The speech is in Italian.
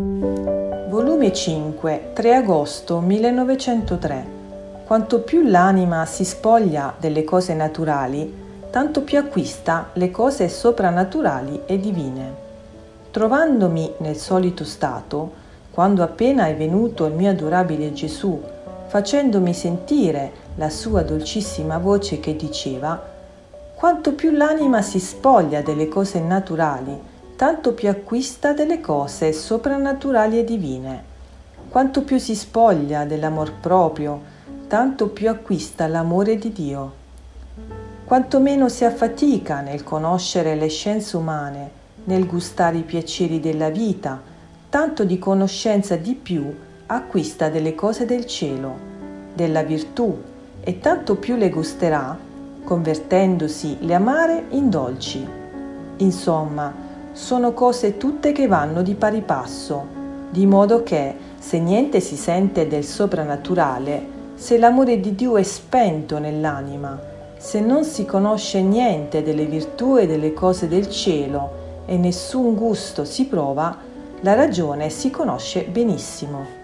Volume 5, 3 agosto 1903. Quanto più l'anima si spoglia delle cose naturali, tanto più acquista le cose soprannaturali e divine. Trovandomi nel solito stato, quando appena è venuto il mio adorabile Gesù, facendomi sentire la sua dolcissima voce che diceva, quanto più l'anima si spoglia delle cose naturali, tanto più acquista delle cose soprannaturali e divine. Quanto più si spoglia dell'amor proprio, tanto più acquista l'amore di Dio. Quanto meno si affatica nel conoscere le scienze umane, nel gustare i piaceri della vita, tanto di conoscenza di più acquista delle cose del cielo, della virtù, e tanto più le gusterà, convertendosi le amare in dolci. Insomma, sono cose tutte che vanno di pari passo, di modo che se niente si sente del soprannaturale, se l'amore di Dio è spento nell'anima, se non si conosce niente delle virtù e delle cose del cielo e nessun gusto si prova, la ragione si conosce benissimo.